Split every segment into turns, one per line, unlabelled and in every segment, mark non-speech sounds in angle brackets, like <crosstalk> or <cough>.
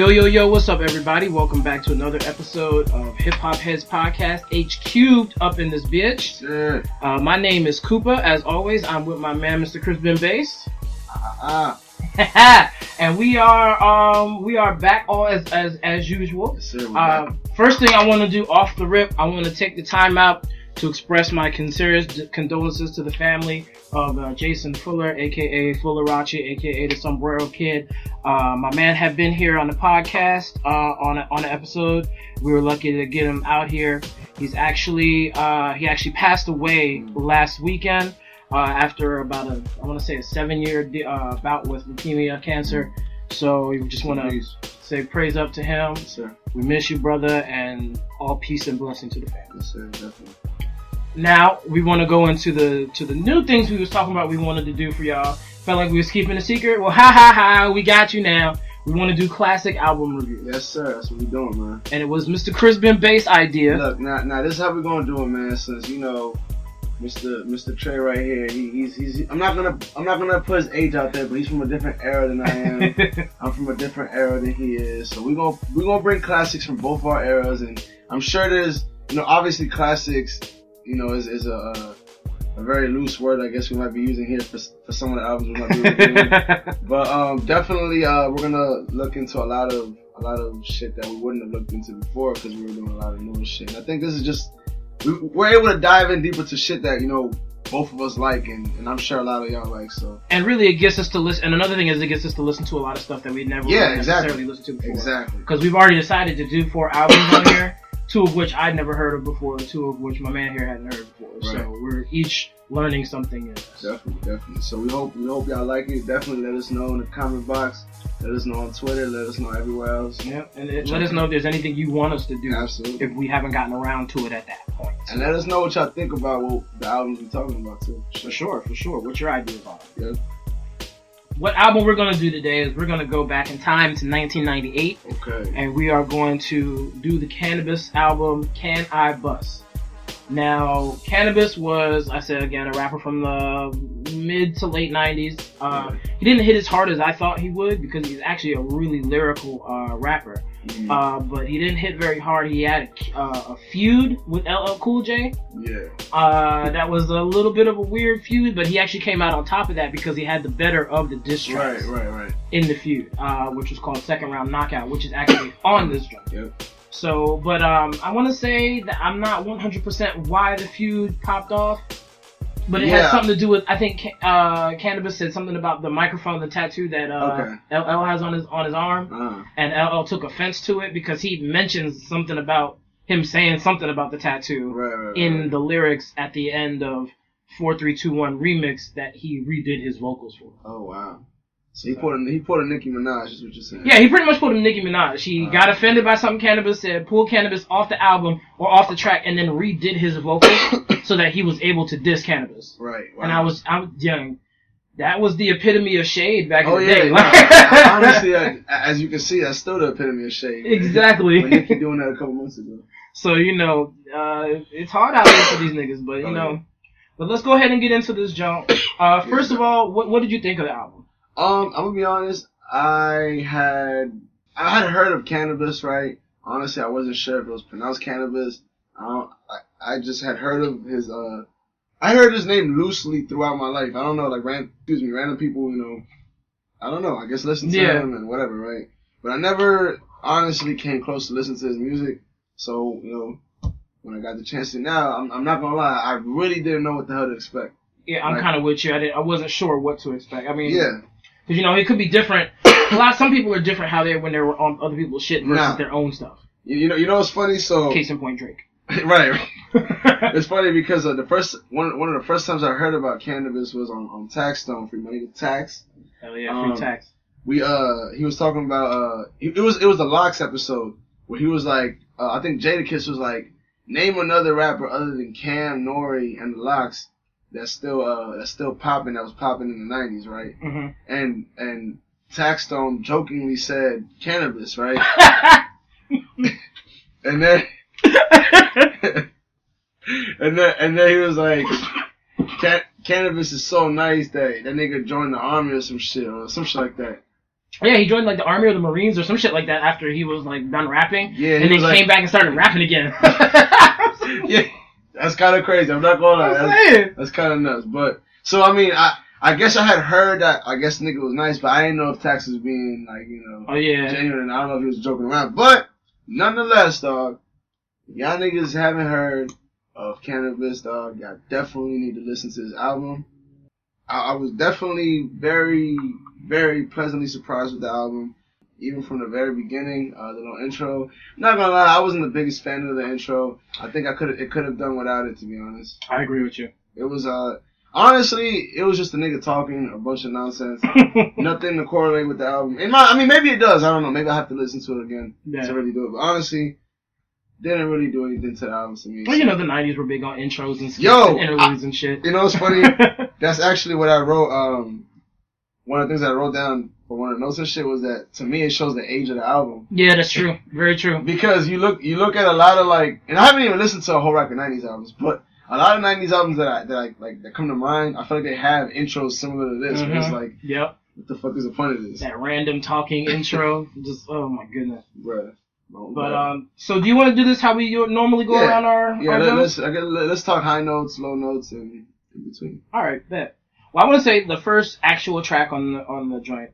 Yo, yo, yo, what's up, everybody? Welcome back to another episode of Hip Hop Heads Podcast, H Cubed up in this bitch.
Sure.
Uh, my name is Koopa. As always, I'm with my man, Mr. Chris Ben Bass. <laughs>
Ah,
and we are, um, we are back all as, as, as usual.
yes, sir.
Uh, first thing I want to do off the rip, I want to take the time out to express my sincerest condolences to the family of uh, Jason Fuller, aka Fullerachi, aka the Sombrero Kid. Uh, my man had been here on the podcast uh, on a, on an episode. We were lucky to get him out here. He's actually uh, he actually passed away last weekend uh, after about a I want to say a seven year uh, bout with leukemia cancer. So we just want to say praise up to him.
Yes, sir.
We miss you, brother, and all peace and blessing to the family.
Yes, sir. Definitely.
Now we want to go into the to the new things we was talking about. We wanted to do for y'all. Felt like we was keeping a secret. Well, <laughs> ha ha ha, we got you now. We want to do classic album review
Yes, sir. That's what we doing, man.
and it was Mr. Chris Ben Bass idea.
Look, now, now this is how we're gonna do it, man. Since you know, Mr. Mr. Trey right here, he, he's he's. I'm not gonna I'm not gonna put his age out there, but he's from a different era than I am. <laughs> I'm from a different era than he is, so we gonna we gonna bring classics from both our eras, and I'm sure there's you know obviously classics, you know, is is a a, a very loose word I guess we might be using here for for some of the albums we might be reviewing. <laughs> But um, definitely, uh, we're gonna look into a lot of a lot of shit that we wouldn't have looked into before because we were doing a lot of new shit. And I think this is just we, we're able to dive in deeper to shit that you know both of us like, and, and I'm sure a lot of y'all like. So
and really, it gets us to listen. And another thing is, it gets us to listen to a lot of stuff that we never
Yeah,
really necessarily
exactly.
listened to before.
exactly,
Because we've already decided to do four albums on here, two of which I'd never heard of before, and two of which my man here hadn't heard before. So we're each learning something in
definitely, definitely. So we hope we hope y'all like it. Definitely let us know in the comment box. Let us know on Twitter. Let us know everywhere else.
Yeah, and it, let us know if there's anything you want us to do
Absolutely.
if we haven't gotten around to it at that point.
And let us know what y'all think about what the albums we're talking about too.
For sure, for sure. What's your ideas on it?
Yeah.
What album we're gonna do today is we're gonna go back in time to 1998,
Okay.
and we are going to do the Canibus album "Can I Bust." Now, Canibus was, I said again, a rapper from the mid to late 90s. Uh, he didn't hit as hard as I thought he would because he's actually a really lyrical uh, rapper.
Mhm.
Uh, but he didn't hit very hard. He had a, uh, a feud with LL Cool J.
yeah.
Uh, that was a little bit of a weird feud, but he actually came out on top of that because he had the better of the diss tracks
Right. Right. Right.
in the feud, uh, which was called Second Round Knockout, which is actually on this joint.
Yep.
So, but um, I want to say that I'm not 100% why the feud popped off, but it
Yeah.
has something to do with I think uh, Canibus said something about the microphone, the tattoo that uh,
Okay.
LL has on his on his arm,
Uh,
and LL took offense to it because he mentions something about him saying something about the tattoo
right. Right.
in the lyrics at the end of 4321 remix that he redid his vocals for.
Oh wow. So he put a, he put a Nicki Minaj. Is what you're saying?
Yeah, he pretty much put him Nicki Minaj. He
Wow.
got offended by something Canibus said, pulled Canibus off the album or off the track, and then redid his vocals <coughs> so that he was able to diss Canibus.
Right. Wow.
And I was I was young. That was the epitome of shade back
Oh
in the
yeah.
day.
nah, <laughs> honestly, I, as you can see, that's still the epitome of shade. man.
exactly.
When Nicki doing that a couple months ago.
So you know, uh, it's hard out there for these niggas, but you
Oh,
know.
yeah.
But let's go ahead and get into this jump. Uh, first of all, what what did you think of the album?
Um, I'm gonna be honest. I had I had heard of Canibus, right? Honestly, I wasn't sure if it was pronounced Canibus. I don't. I, just had heard of his. Uh, I heard his name loosely throughout my life. I don't know, like ran, excuse me, random people, you know. I don't know. I guess listen to
Yeah.
him and whatever, right? But I never honestly came close to listen to his music. So you know, when I got the chance to now, I'm, I'm not gonna lie, I really didn't know what the hell to expect.
Yeah, I'm
Right.
kind of with you. I didn't, I wasn't sure what to expect. I mean,
Yeah,
Because you know it could be different. <coughs> A lot. Some people are different how they when they're on other people's shit versus
Nah.
their own stuff.
you, you know, you know what's funny? So
Case in point, Drake. <laughs>
right. <laughs> It's funny because uh, the first one one of the first times I heard about Canibus was on on Taxstone, Free Money to Tax.
Hell yeah, free
Um,
tax.
We uh he was talking about uh it it was it was the LOX episode where he was like uh, I think Jadakiss was like name another rapper other than Cam Nori and the LOX that's still uh that's still popping that was popping in the nineties right
hmm
and and Taxstone jokingly said Canibus right <laughs> and then <laughs> and then and then he was like, Can- "Canibus is so nice that that nigga joined the army or some shit or some shit like that."
Yeah, he joined like the army or the marines or some shit like that after he was like done rapping.
Yeah, he
and then
was, like-
came back and started rapping again. <laughs> <laughs>
yeah, that's kind of crazy. I'm not gonna lie. That's, that's kind of nuts. But so I mean, I I guess I had heard that. I guess nigga was nice, but I didn't know if Tax was being like you know
Oh yeah.
genuine. I don't know if he was joking around. But nonetheless, dog, y'all niggas haven't heard of Canibus, dog. Y'all definitely need to listen to his album. I, I was definitely very, very pleasantly surprised with the album. Even from the very beginning, uh, the little intro. Not gonna lie, I wasn't the biggest fan of the intro. I think I could it could have done without it, to be honest.
I agree with you.
It was uh honestly, it was just a nigga talking a bunch of nonsense. <laughs> Nothing to correlate with the album. In my, I mean, maybe it does. I don't know. Maybe I have to listen to it again
Yeah.
to really do it. But honestly, didn't really do anything to the album to me.
Well, you know, the '90s were big on intros and
Yo,
and interludes and shit.
You know it's funny? <laughs> That's actually what I wrote. Um, one of the things I wrote down for one of the notes and shit was that to me it shows the age of the album
yeah, that's true. Very true.
because you look you look at a lot of like, and I haven't even listened to a whole rack of '90s albums, but a lot of '90s albums that I that I like that come to mind, I feel like they have intros similar to this. Where it's like,
Yep.
what the fuck is the point of this,
That random talking intro. <laughs> Just oh my goodness.
bruh?
But um, so do you want to do this how we normally go
Yeah.
around our
yeah,
our
let,
jokes?
let's I guess, let, let's talk high notes, low notes, and in between.
All right, bet. Well, I want to say the first actual track on the on the joint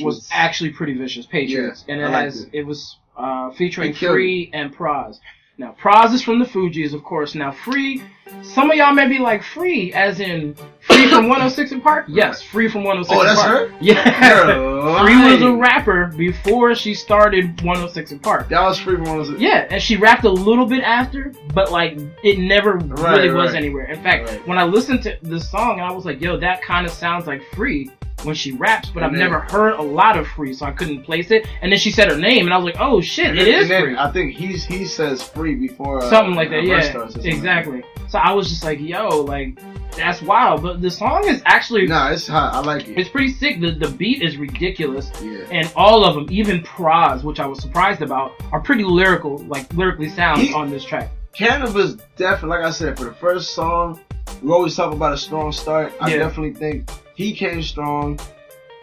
was actually pretty vicious, Patriots,
Yeah,
and it
I
has
it.
it. was uh, featuring Free and Pras. Now Pras is from the Fugees, of course. Now Free, some of y'all may be like Free, as in Free from <laughs> 106 in Park. Yes, Free from 106
Oh,
oh
that's
Park.
her? <laughs>
Yeah.
Girl,
Free was a rapper before she started 106 in Park.
That was free from one of those.
Yeah, and she rapped a little bit after, but like it never
Right,
really was anywhere. In fact,
Right.
when I listened to the song, I was like, "Yo, that kind of sounds like Free when she raps," but
And
I've
then-
never heard a lot of Free, so I couldn't place it. And then she said her name, and I was like, "Oh shit, it is Free."
I think he's he says free before uh,
something like that, yeah,
verse starts or something like
exactly. So I was just like, "Yo, like that's wild," but the song is actually.
Nah, it's hot. I like it.
it's pretty sick. The the beat is ridiculous.
yeah.
And all of them, even Pras, which I was surprised about, are pretty lyrical, like lyrically sound
He-
on this track.
Cannabis definitely, like I said, for the first song, we always talk about a strong start. I
Yeah.
definitely think he came strong.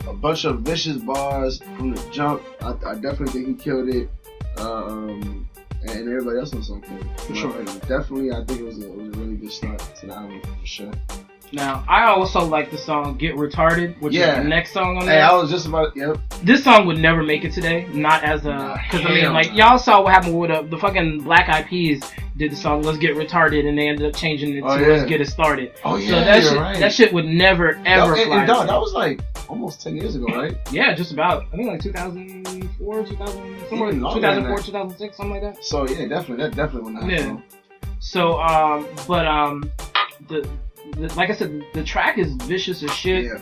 A bunch of vicious bars from the jump. I, I definitely think he killed it. Um, and everybody else on something.
For sure.
Definitely, I think it was, a, it was a really good start to the album for sure.
Now, I also like the song "Get Retarded," which
Yeah.
is the next song on
Hey,
there.
I was just about. Yep.
this song would never make it today, not as a because I mean, like y'all saw what happened with uh, the fucking Black Eyed Peas did the song "Let's Get Retarded" and they ended up changing it to
Oh, yeah.
"Let's Get It Started."
Oh
so that shit, that shit would never ever
That,
fly.
and dog, that was like almost ten years ago, right?
yeah, just about. I think like 2004, 2000, somewhere
Even longer than
2004,
that.
2006, something like that.
So yeah, definitely, that definitely would not.
Yeah.
happen.
So, um, but um, the like I said, the track is vicious as shit.
Yeah.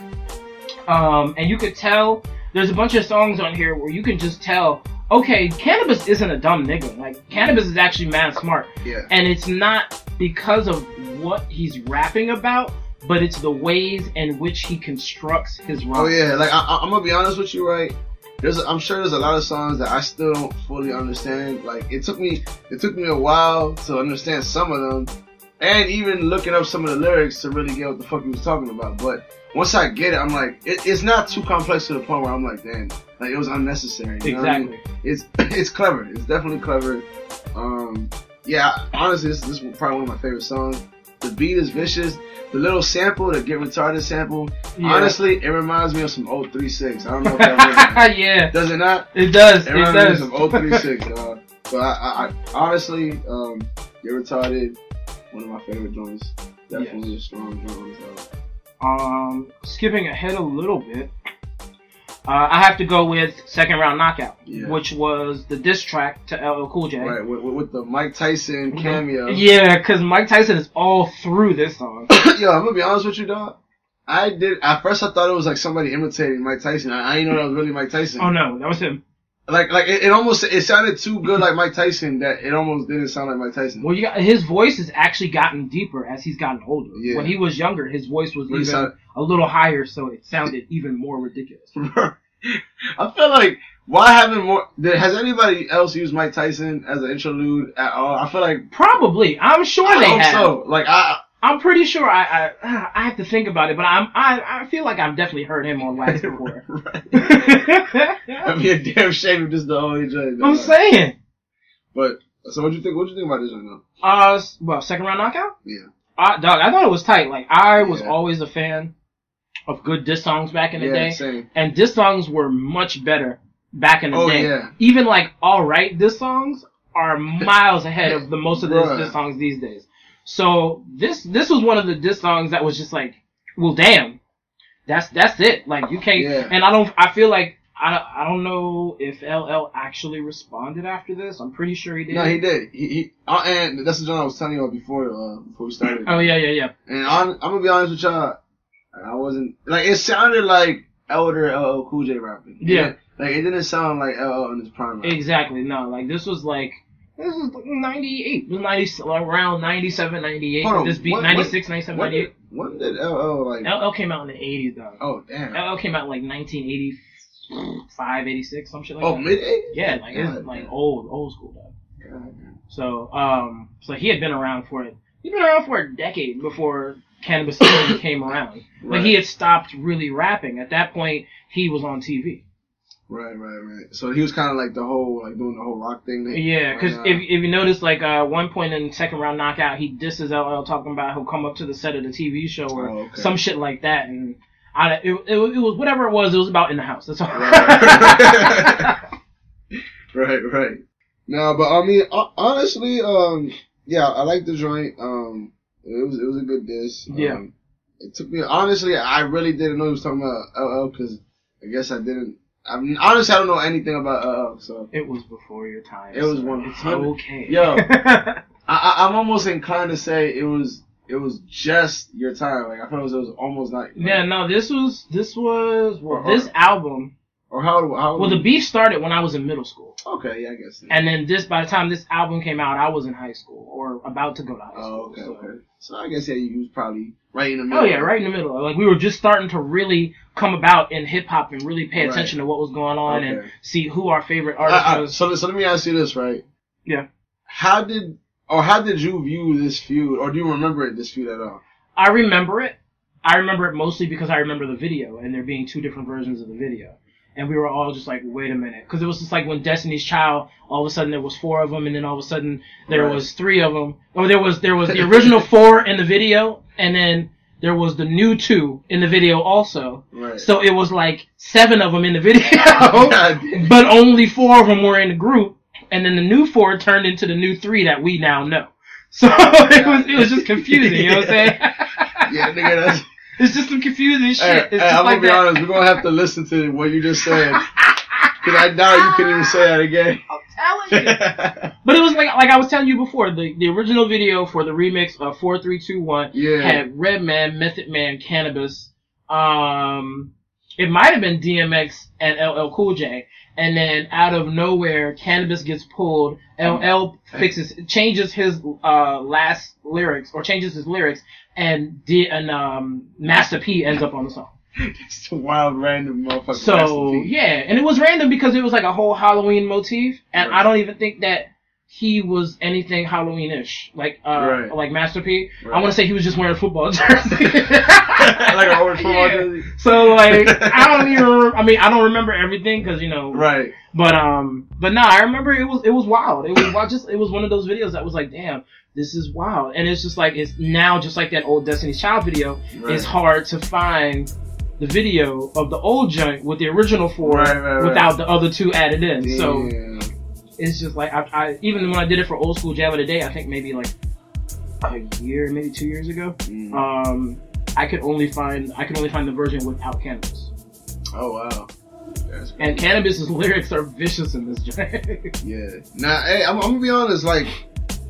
Um, and you could tell there's a bunch of songs on here where you can just tell, okay, Canibus isn't a dumb nigga. Like Canibus is actually mad smart,
Yeah.
and it's not because of what he's rapping about, but it's the ways in which he constructs his rhymes.
Oh yeah, like I, I'm gonna be honest with you, right? There's, I'm sure there's a lot of songs that I still don't fully understand. Like it took me, it took me a while to understand some of them, and even looking up some of the lyrics to really get what the fuck he was talking about. But once I get it, I'm like, it, it's not too complex to the point where I'm like, damn, like it was unnecessary. You know I mean?
Exactly.
It's <laughs> it's clever. It's definitely clever. Um, yeah, honestly, this, this is probably one of my favorite songs. The beat is vicious. The little sample, the Get Retarded sample,
Yeah.
honestly, it reminds me of some 036. I don't know if that really <laughs>
yeah,
does it not.
it does.
It
It
reminds me
does.
of some 036. Uh, but I, I, I honestly, um, Get Retarded, one of my favorite joints. Definitely a strong joint. So.
Um, skipping ahead a little bit, uh, I have to go with Second Round Knockout,
Yeah.
which was the diss track to LL Cool J.
Right, with, with, with the Mike Tyson cameo.
Yeah, because Mike Tyson is all through this song. <coughs>
Yo, I'm gonna be honest with you, dog. I did at first. I thought it was like somebody imitating Mike Tyson. I, I didn't know that was really Mike Tyson.
oh no, that was him.
Like, like it, it almost it sounded too good like Mike Tyson that it almost didn't sound like Mike Tyson.
Well, you got his voice has actually gotten deeper as he's gotten older.
Yeah.
When he was younger, his voice was
Really
even
sound-
a little higher, so it sounded even more ridiculous. <laughs>
I feel like why haven't more? Has anybody else used Mike Tyson as an interlude at all? I feel like
Probably, I'm sure
I
they have.
so. Like I,
I'm pretty sure I, I I have to think about it, but I'm I, I feel like I've definitely heard him on wax <laughs> before.
That'd be a damn shame if this is the only joint.
I'm saying.
But so what do you think? What do you think about this right now?
Uh, well, second round knockout.
Yeah.
Uh, dog, I thought it was tight. Like I was
Yeah.
always a fan of good diss songs back in the
yeah,
day,
same.
and diss songs were much better back in the
Oh,
day.
yeah.
Even like all right diss songs are miles ahead of the most of the diss songs these days. So this this was one of the diss songs that was just like, well, damn, that's that's it. Like you can't.
Yeah.
And I don't. I feel like. I, I don't know if LL actually responded after this. I'm pretty sure he did.
No, he did. He, he uh, and that's the joint I was telling you about before uh, before we started.
Oh yeah, yeah, yeah.
And I'm, I'm gonna be honest with y'all, I wasn't like it sounded like elder LL Cool J rapping.
Yeah.
like it didn't sound like LL in his prime. rap.
Exactly. No, like this was like this is like 98. 90 around 97, 98.
Hold on,
This beat
what-
96, 97,
When
98.
did, when did LL like?
LL came out in the 80s though.
oh damn.
LL came out like 1985, 86, some shit like
Oh
that.
mid '80s.
Yeah, like it's like old, old school though.
God.
So, um, so he had been around for it. He'd been around for a decade before Canibus <coughs> came around. But
Right.
he had stopped really rapping. At that point, he was on TV.
Right, right, right. So he was kind of like the whole, like doing the whole rock thing. There.
Yeah, because
Right
if, if you notice, like uh, one point in the second round knockout, he disses LL talking about he'll come up to the set of the TV show or
Oh, okay.
some shit like that, and I it, it, it was whatever it was. It was about in the house. That's all.
Right. <laughs> right, right. No, but I mean, honestly, um, yeah, I like the joint. Um, it was it was a good diss. Um,
Yeah.
It took me honestly, I really didn't know he was talking about LL because I guess I didn't. I mean, honestly, I don't know anything about LL, so
it was before your time.
It was
one.
100
It's okay.
Yo. <laughs> I, I, I'm almost inclined to say it was it was just your time. Like I felt it was, it was almost not.
yeah, no, this was this was well, this album.
Or how? how
Well, the beef started when I was in middle school,
Okay, yeah, I guess.
and then this by the time this album came out, I was in high school or about to go to high school.
Oh, okay,
so.
okay. So I guess yeah, you was probably right in the middle.
Oh yeah, right in the middle. Like we were just starting to really come about in hip hop and really pay
Right.
attention to what was going on and see who our favorite
I-
artist
I-
was.
so, so let me ask you this, right?
Yeah.
How did or how did you view this feud, or do you remember it, this feud at all?
I remember it. I remember it mostly because I remember the video and there being two different versions of the video. And we were all just like, wait a minute. Because it was just like when Destiny's Child, all of a sudden there was four of them, and then all of a sudden there
Right.
was three of them. Or oh, there was there was the original <laughs> four in the video, and then there was the new two in the video also.
Right.
So it was like seven of them in the video, <laughs> but only four of them were in the group, and then the new four turned into the new three that we now know. <laughs> So it was it was just confusing, you know what I'm saying?
yeah, nigga, that's.
It's just some confusing shit.
Hey, hey, I'm
like
gonna be
that.
honest. We're gonna have to listen to what you just said, <laughs> cause I doubt you can even say that again.
I'm telling you. <laughs> But it was like like I was telling you before, the the original video for the remix of four three two one
Yeah.
had Redman, Method Man, Canibus. Um, it might have been DMX and LL Cool J, and then out of nowhere, Canibus gets pulled. LL fixes changes his uh last lyrics or changes his lyrics, and D and um Master P ends up on the song. <laughs>
it's a wild random motherfucker.
So yeah, and it was random because it was like a whole Halloween motif, and
Right.
I don't even think that he was anything Halloween-ish, like uh,
Right.
like Master P. I
Right.
want to say he was just wearing a football <laughs> jersey,
like an orange football <laughs>
Yeah.
jersey.
So like I don't even, I mean I don't remember everything because you know,
Right.
but um, but nah, I remember it was it was wild. It was wild, just it was one of those videos that was like, damn, this is wild, and it's just like it's now just like that old Destiny's Child video.
Right.
It's hard to find the video of the old joint with the original four
Right, right,
without the other two added in. So it's just like I, I even when I did it for old school Jam today, I think maybe like a year, maybe two years ago.
Mm.
Um, I could only find I could only find the version without Canibus.
Oh wow. Cool.
And Canibus's <laughs> lyrics are vicious in this joint.
Yeah. Now, hey, I'm, I'm gonna be honest. Like,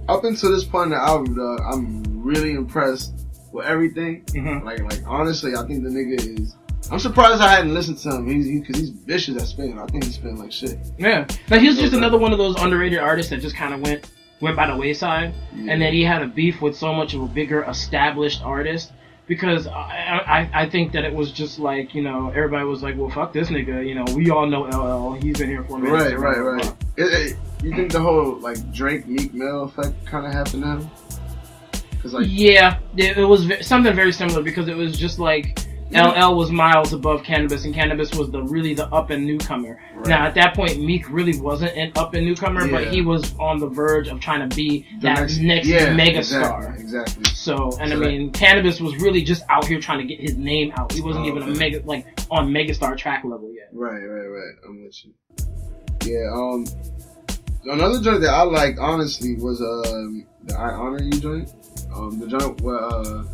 up until this point in the album, dog, I'm really impressed with everything.
Mhm.
Like, like honestly, I think the nigga is. I'm surprised I hadn't listened to him. He's because he's vicious at spinning. I think he's spinning like shit.
Yeah, like he's just another one of those underrated artists that just kind of went went by the wayside,
Yeah.
and then he had a beef with so much of a bigger established artist because I, I I think that it was just like you know everybody was like well fuck this nigga you know we all know LL he's been here for a minute
Right, right, right.
Blah.
It, it, you think the whole like Drake Meek Mill effect kind of happened to him? Cause like
yeah, it, it was ve- something very similar because it was just like LL was miles above Canibus, and Canibus was the really the up and newcomer.
Right.
Now at that point, Meek really wasn't an up and newcomer, but he was on the verge of trying to be
the
that next,
yeah,
mega
exactly,
star.
Exactly.
So, and
So
I
that-
mean, Canibus was really just out here trying to get his name out. He wasn't
Oh,
even a mega like on megastar track level yet.
Right, right, right. I'm with you. Yeah. Um. Another joint that I liked, honestly, was um the I Honor You joint. Um, the joint where uh,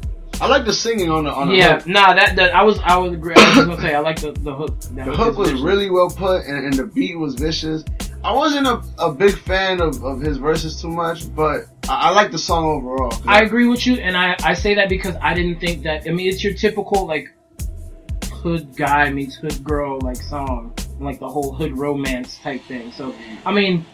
I like the singing on the on the
Yeah,
hook.
nah, that, that I was I agree. I was gonna say I like the the hook. That
The hook was really well put, and, and the beat was vicious. I wasn't a, a big fan of, of his verses too much, but I, I like the song overall.
I agree with you, and I, I say that because I didn't think that. I mean, it's your typical like hood guy meets hood girl like song, like the whole hood romance type thing. So, I mean,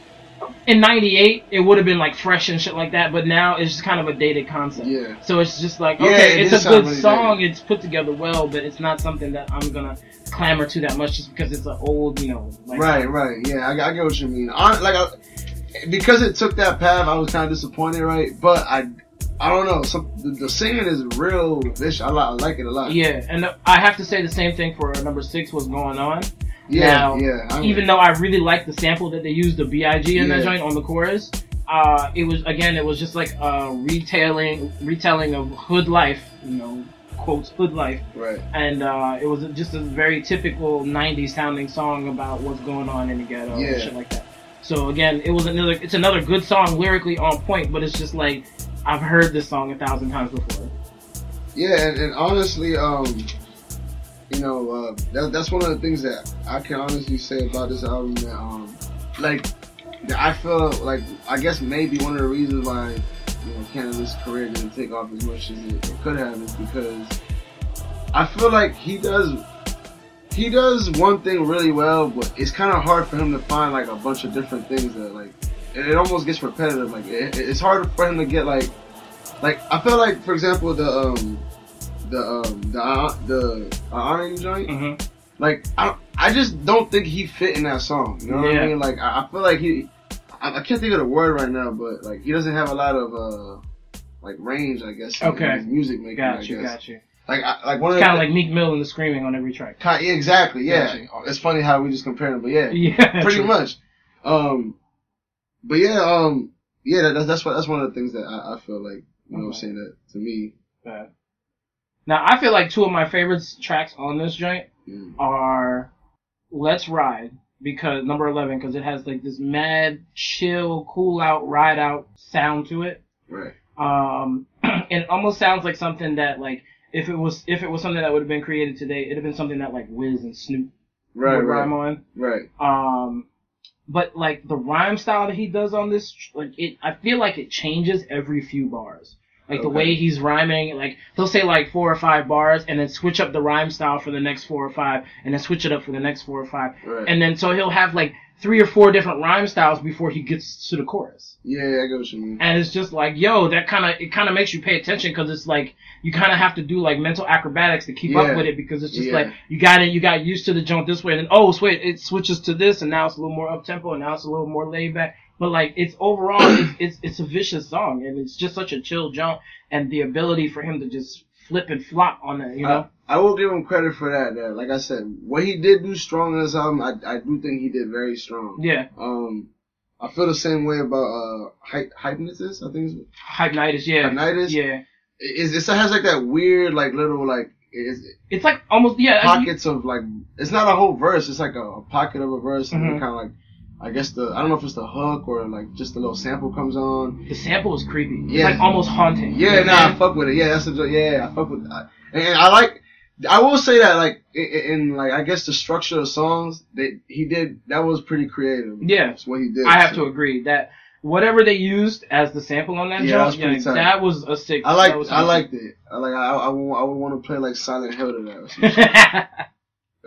in '98 it would have been like fresh and shit like that, but now it's just kind of a dated concept.
Yeah.
So it's just like
Yeah,
okay,
it
it's a good
really
song, it's put together well, but it's not something that I'm gonna clamor to that much just because it's an old, you know, like
Right, right. Yeah, I, I get what you mean. I, like, I, because it took that path, I was kind of disappointed, right? But I, I don't know. Some the, the singing is real vicious. I, I like it a lot.
Yeah, and I have to say the same thing for number six was going on.
Yeah,
Now,
yeah. I
even though I really like the sample that they used, the Big in that
Yeah.
joint on the chorus, uh, it was again, it was just like a retailing, retelling of hood life, you know, quotes hood life,
right,
and uh, it was just a very typical '90s sounding song about what's going on in the ghetto
Yeah.
and shit like that. So again, it was another, it's another good song lyrically on point, but it's just like I've heard this song a thousand times before.
yeah, and, and honestly, um, you know, uh, that, that's one of the things that I can honestly say about this album. That, um, like, that I feel like I guess maybe one of the reasons why you know Canibus' career didn't take off as much as it, it could have is because I feel like he does he does one thing really well, but it's kind of hard for him to find like a bunch of different things that like it, it almost gets repetitive. Like it, it's hard for him to get like like I feel like for example the um the um the uh, the uh, honor joint
Mm-hmm.
like I I just don't think he fit in that song. You know what
Yeah.
I mean? Like I, I feel like he I, I can't think of the word right now, but like he doesn't have a lot of uh like range, I guess.
Okay.
music making.
Got you, got you.
Like I, like one
It's
of
kind of like Meek Mill and the screaming on every track.
Ki- yeah, exactly. Yeah, it's funny how we just compare them, but yeah,
Yeah,
pretty
true.
much. Um, but yeah, um, yeah, that, that's that's what that's one of the things that I, I feel like you know, what I'm saying that to me.
bad. Now I feel like two of my favorite tracks on this joint
Mm.
are "Let's Ride" because number eleven because it has like this mad, chill, cool out, ride out sound to it.
Right.
Um, and <clears throat> it almost sounds like something that like if it was if it was something that would have been created today, it'd have been something that like Wiz and Snoop
Right.
would
Right.
rhyme on.
Right.
Um, but like the rhyme style that he does on this, like it, I feel like it changes every few bars. Like the way he's rhyming, like he'll say like four or five bars and then switch up the rhyme style for the next four or five, and then switch it up for the next four or five,
Right.
and then so he'll have like three or four different rhyme styles before he gets to the chorus.
yeah, I get what you mean.
And it's just like, yo, that kind of it kind of makes you pay attention because it's like you kind of have to do like mental acrobatics to keep
Yeah.
up with it because it's just
Yeah.
like you got it, you got used to the jump this way, and then oh, wait, it switches to this, and now it's a little more up tempo, and now it's a little more laid back. But like it's overall, it's, it's it's a vicious song, and it's just such a chill jump, and the ability for him to just flip and flop on that, you know.
I, I will give him credit for that. That, like I said, what he did do strong in this album, I, I do think he did very strong.
yeah,
Um, I feel the same way about uh, Hy- hypnotist. I think it's
Hypnitis, yeah,
Hypnitis?
yeah.
It, it has like that weird, like little, like it's,
It's like almost yeah.
Pockets of like it's not a whole verse. It's like a, a pocket of a verse, and
Mhm.
kind of like I guess the I don't know if it's the hook or like just a little sample comes on.
the sample is creepy. It's
Yeah.
like almost haunting. You know
Yeah, nah, I fuck with it. Yeah, that's a yeah, I fuck with that. And, and I like. I will say that like in, like I guess the structure of songs that he did that was pretty creative.
Yeah.
That's what he did.
I have
so.
to agree that whatever they used as the sample on that
Yeah,
jump,
that's pretty
yeah,
tight.
that was a sick.
I like I liked it. I like I I, I would want to play like Silent Hill to that. <laughs>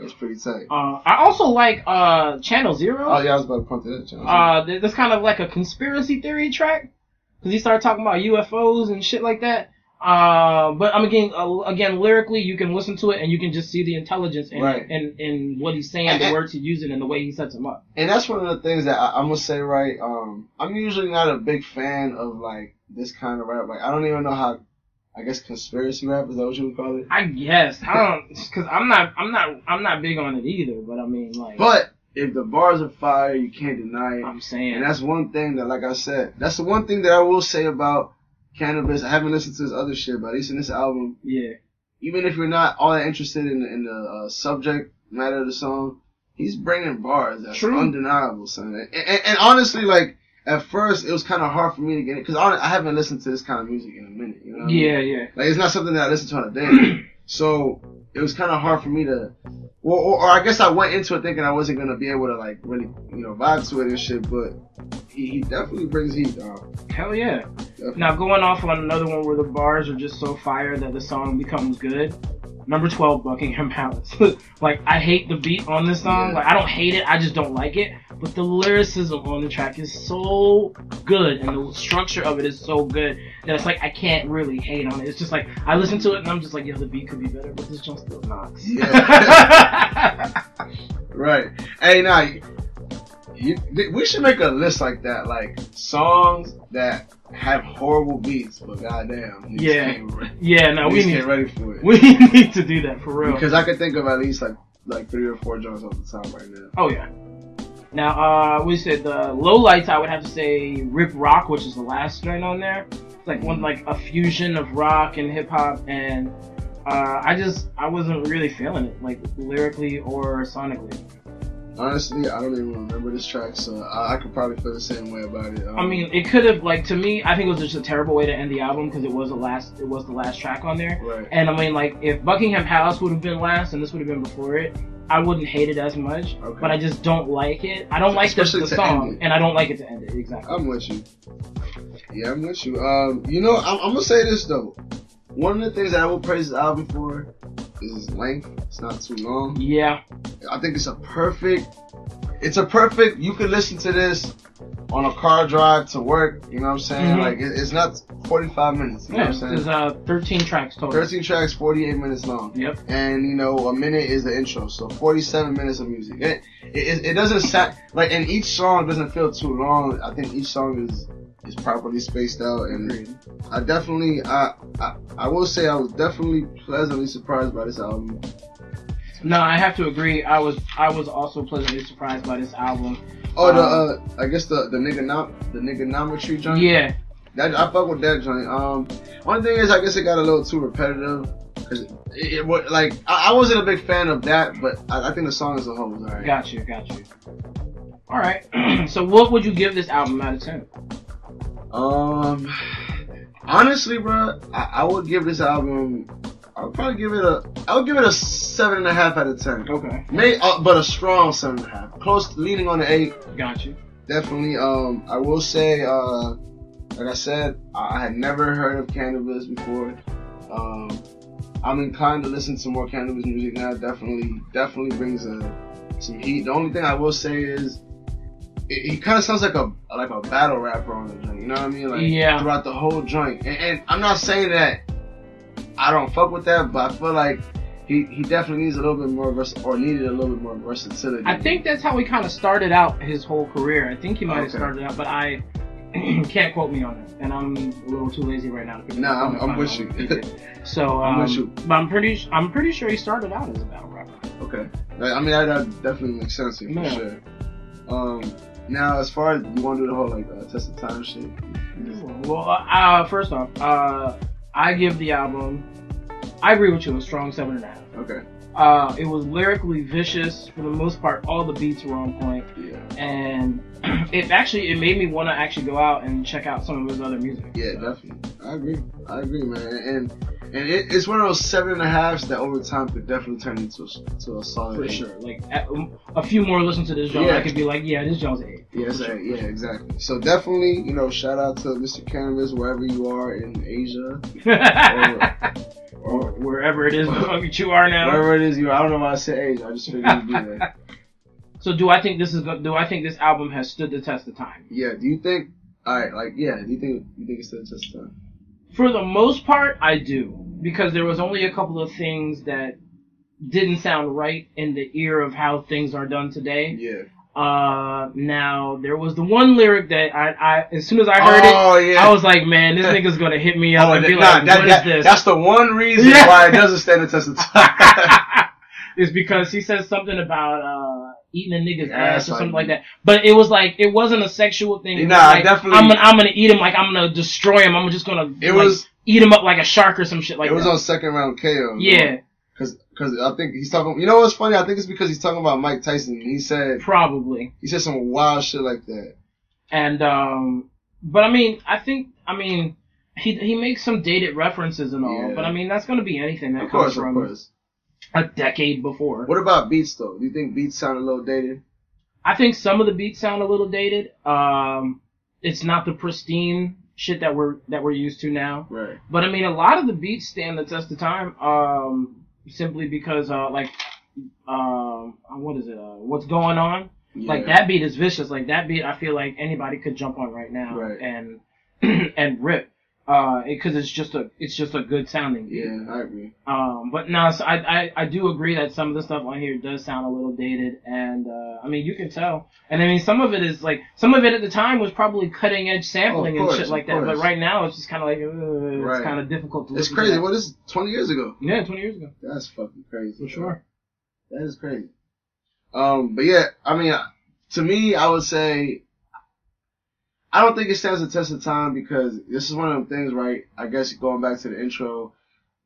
Or some shit. that was pretty tight.
uh, I also like uh, Channel Zero.
Oh yeah, I was about to point to that. Channel.
Uh, th- that's kind of like a conspiracy theory track because he started talking about UFOs and shit like that. Uh, but I'm again, uh, again, lyrically, you can listen to it and you can just see the intelligence in
Right.
in, in what he's saying,
And-
the words he's using, and the way he sets them up.
and that's one of the things that I, I'm gonna say. Right, um, I'm usually not a big fan of like this kind of rap. Like I don't even know how. I guess conspiracy rap is that what you would call it?
I guess I don't because I'm not I'm not I'm not big on it either. But I mean like.
But if the bars are fire, you can't deny it.
I'm saying.
And that's one thing that, like I said, that's the one thing that I will say about Canibus. I haven't listened to his other shit, but at least in this album,
yeah.
even if you're not all that interested in, in the uh, subject matter of the song, he's bringing bars that's
True.
undeniable, son. And, and, and honestly, like at first, it was kind of hard for me to get it because I, I haven't listened to this kind of music in a minute. You know? What I mean?
Yeah, yeah.
Like it's not something that I listen to on a daily. <clears throat> so it was kind of hard for me to, well, or, or I guess I went into it thinking I wasn't gonna be able to like really, you know, vibe to it and shit. But he, he definitely brings heat, dog.
Hell yeah.
Definitely.
Now going off on another one where the bars are just so fire that the song becomes good. Number twelve, Buckingham Palace. <laughs> like I hate the beat on this song.
Yeah.
Like I don't hate it, I just don't like it. But the lyricism on the track is so good, and the structure of it is so good that it's like I can't really hate on it. It's just like I listen to it and I'm just like, yeah, the beat could be better, but this just still knocks.
Yeah. <laughs> right. Hey, now you, we should make a list like that, like songs that have horrible beats, but goddamn,
Yeah.
re-
yeah, no, we need
get ready for it. <laughs>
we need to do that for real.
Because I could think of at least like like three or four joints off the top right now.
Oh yeah. Now, uh, we said the low lights. I would have to say Rip Rock, which is the last joint on there. It's like one like a fusion of rock and hip hop, and uh, I just I wasn't really feeling it, like lyrically or sonically.
Honestly, I don't even remember this track, so I, I could probably feel the same way about it. Um,
I mean, it could have like to me. I think it was just a terrible way to end the album because it was the last. It was the last track on there.
right.
And I mean, like if Buckingham Palace would have been last and this would have been before it, I wouldn't hate it as much.
Okay.
But I just don't like it. I don't like the, the song, and I don't like it to end it exactly.
I'm with you. Yeah, I'm with you. Um, you know, I'm, I'm gonna say this though. One of the things that I will praise the album for is its length. It's not too long.
yeah.
I think it's a perfect. It's a perfect. You can listen to this on a car drive to work. You know what I'm saying?
Mhm.
Like it, it's not 45 minutes. You know
Yeah,
what I'm
there's
saying?
uh 13 tracks total.
13 tracks, 48 minutes long.
Yep.
And you know, a minute is the intro, so 47 minutes of music. It it, it doesn't sound like, and each song doesn't feel too long. I think each song is is properly spaced out, and I definitely, I, I I will say, I was definitely pleasantly surprised by this album.
No, I have to agree. I was I was also pleasantly surprised by this album.
Oh, the
Um,
uh, I guess the the nigga nom- the nigga niggonometry joint.
Yeah.
That I fuck with that joint. Um, one thing is, I guess it got a little too repetitive. Cause it, it, wa- like I, I wasn't a big fan of that, but I, I think the song as a whole was alright.
Got you. Got you. All right. so, what would you give this album out of 10?
Um, honestly, bro, I, I would give this album. I would probably give it a. I would give it a seven and a half out of ten.
Okay.
May, uh, but a strong seven and a half. Close, leaning on the eight.
Got you.
Definitely. Um, I will say, uh, like I said, I, had never heard of Canibus before. Um, I'm inclined to listen to more Canibus music now. Definitely, definitely brings a, some heat. The only thing I will say is, it, he kind of sounds like a like a battle rapper on the joint. You know what I mean? Like
Yeah.
throughout the whole joint. And, and I'm not saying that I don't fuck with that, but I feel like he, he definitely needs a little bit more vers- or needed a little bit more versatility.
I think that's how he kind of started out his whole career. I think he might have
Okay.
started out, but I <clears throat> can't quote me on it, and I'm a little too lazy right now it
Nah, I'm- I'm with you. <laughs>
So,
I'm
um,
with you.
but I'm pretty, I'm pretty sure he started out as a battle rapper.
Okay. I mean, that, that definitely makes sense here for
Yeah.
sure. Um, now, as far as you want to do the whole like uh, test of time shit,
Well, uh, first off, uh, I give the album. I agree with you, a strong seven and a half.
okay,
Uh, it was lyrically vicious for the most part. All the beats were on point,
yeah,
and <clears throat> it actually it made me want to actually go out and check out some of his other music.
yeah, definitely. I agree. I agree, man. And and it, it's one of those seven and a halves that over time could definitely turn into a, to a solid.
for
eight.
sure. Like a, a few more listens to this genre,
Yeah.
I could be like, yeah, this genre's eight.
Uh,
sure.
yeah, exactly. So definitely, you know, shout out to Mr. Canibus wherever you are in Asia <laughs>
or wherever it is the you are now.
wherever it is you. I don't know why I said Asia. I just figured you'd be <laughs> there.
So do I think this is? Do I think this album has stood the test of time?
Yeah. Do you think? All right. Like, yeah. Do you think? You think it's still just time?
For the most part, I do because there was only a couple of things that didn't sound right in the ear of how things are done today.
Yeah.
Uh, now there was the one lyric that I, I as soon as I heard
oh,
it,
yeah.
I was like, man, this <laughs> nigga's gonna hit me up
Oh,
and be
nah,
like,
that-
what is
that-
this?
That's the one reason <laughs>
Yeah.
why it doesn't stand the test of time. <laughs>
is because he says something about uh eating a nigga's
Yeah,
ass or something
like-
like that. But it was like it wasn't a sexual thing.
Nah,
like,
definitely-
I'm gonna I'm gonna eat him like I'm gonna destroy him. I'm just gonna
It
like,
was
eat him up like a shark or some shit like
it was
that.
on second round KO.
yeah,
Cause, cause I think he's talking. You know what's funny? I think it's because he's talking about Mike Tyson. He said
probably.
he said some wild shit like that.
And um, but I mean, I think I mean he he makes some dated references and all.
Yeah.
But I mean, that's gonna be anything that
Of
comes
course, of
from
course.
A decade before.
What about beats though? Do you think beats sound a little dated?
I think some of the beats sound a little dated. Um, it's not the pristine shit that we're that we're used to now.
Right.
But I mean, a lot of the beats stand the test of time. Um, simply because uh, like um, what is it? Uh, what's going on? Like that beat is vicious. Like that beat, I feel like anybody could jump on right now
Right.
and <clears throat> and rip. Uh, because it's just a it's just a good sounding beat.
Yeah, I agree.
Um, but no, so I, I I do agree that some of the stuff on here does sound a little dated, and uh, I mean you can tell. And I mean some of it is like some of it at the time was probably cutting edge sampling
Oh, of
and shit like that. But right now it's just kind of like uh,
Right.
it's kind of difficult to.
It's
listen
crazy.
To.
What is twenty years ago?
Yeah, twenty years ago
That's fucking crazy.
for sure.
That is crazy. Um, but yeah, I mean, to me, I would say, I don't think it stands the test of time because this is one of them things, right? I guess going back to the intro,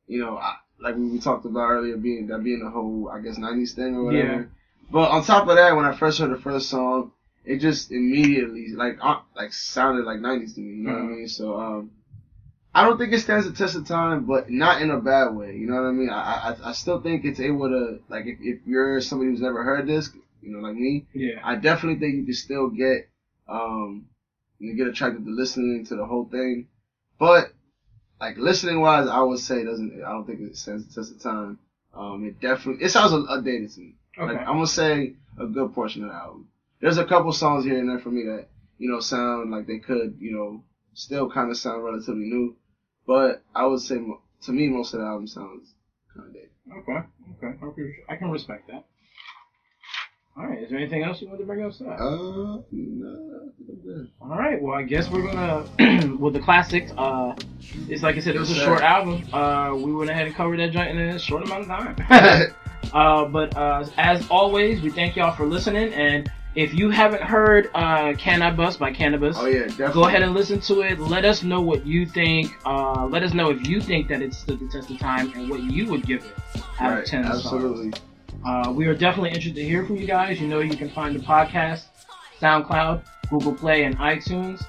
you know, I, like we talked about earlier, being that being the whole, I guess, '90s thing or whatever.
Yeah.
But on top of that, when I first heard the first song, it just immediately like uh, like sounded like '90s to me. You know what I
Mhm.
mean? So um, I don't think it stands the test of time, but not in a bad way. You know what I mean? I I, I still think it's able to like if, if you're somebody who's never heard this, you know, like me,
Yeah.
I definitely think you can still get um you get attracted to listening to the whole thing. But like listening wise, I would say it doesn't. I don't think it stands the test of time. Um, it definitely it sounds outdated to me.
Okay.
Like, I'm gonna say a good portion of the album. There's a couple songs here and there for me that you know sound like they could you know still kind of sound relatively new, but I would say to me most of the album sounds kind of dated.
Okay. Okay. Okay. I can respect that. All right. Is there anything else you want to bring up? Sir?
Uh, no, I think I'm good.
All right. Well, I guess we're gonna <clears throat> with the classics. Uh, it's like I said, it was a short album. Uh, we went ahead and covered that joint in a short amount of time. <laughs> <laughs> uh, but uh, as always, we thank y'all for listening. And if you haven't heard uh, "Can I Bust" by Canibus,
oh yeah, definitely.
go ahead and listen to it. Let us know what you think. Uh, let us know if you think that it stood the test of time and what you would give it out
right,
of ten.
absolutely.
Uh, we are definitely interested to hear from you guys. You know, you can find the podcast, SoundCloud, Google Play, and iTunes.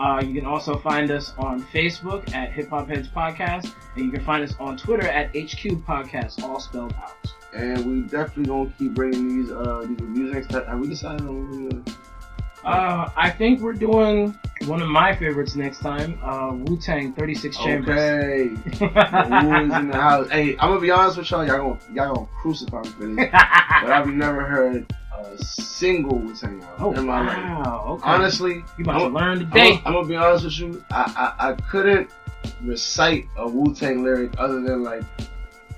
Uh, you can also find us on Facebook at Hip Hop Heads Podcast, and you can find us on Twitter at HQ Podcast, all spelled out.
And we definitely gonna keep bringing these uh these reviews next time. Have we decided on what we're gonna?
Uh, I think we're doing one of my favorites next time, uh, Wu Tang 36 Chambers.
Okay. <laughs> In the house? Hey, I'm gonna be honest with y'all. Y'all gonna y'all gonna crucify me for this, <laughs> but I've never heard a single Wu Tang album
oh,
in my life.
wow. Okay.
Honestly,
you about
I'm-
to learn
I'm,
today.
I'm gonna be honest with you. I I, I couldn't recite a Wu Tang lyric other than like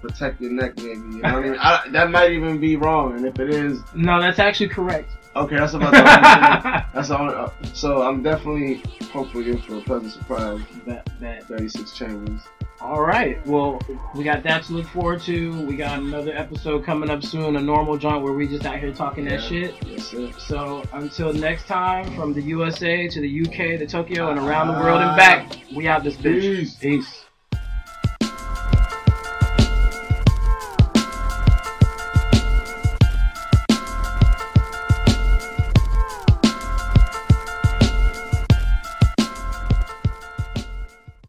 protect your neck, maybe. You know what I mean? <laughs> I, that might even be wrong, and if it is,
No, that's actually correct.
okay, that's about the only thing. <laughs> That's the only. Uh, so I'm definitely hopefully in for a pleasant surprise.
That bet.
36 chambers.
All right. Well, we got that to look forward to. We got another episode coming up soon, a normal joint where we just out here talking that shit.
Yes, sir.
So until next time, from the USA to the UK to Tokyo and around the world and back, we out this bitch.
Peace.
Peace.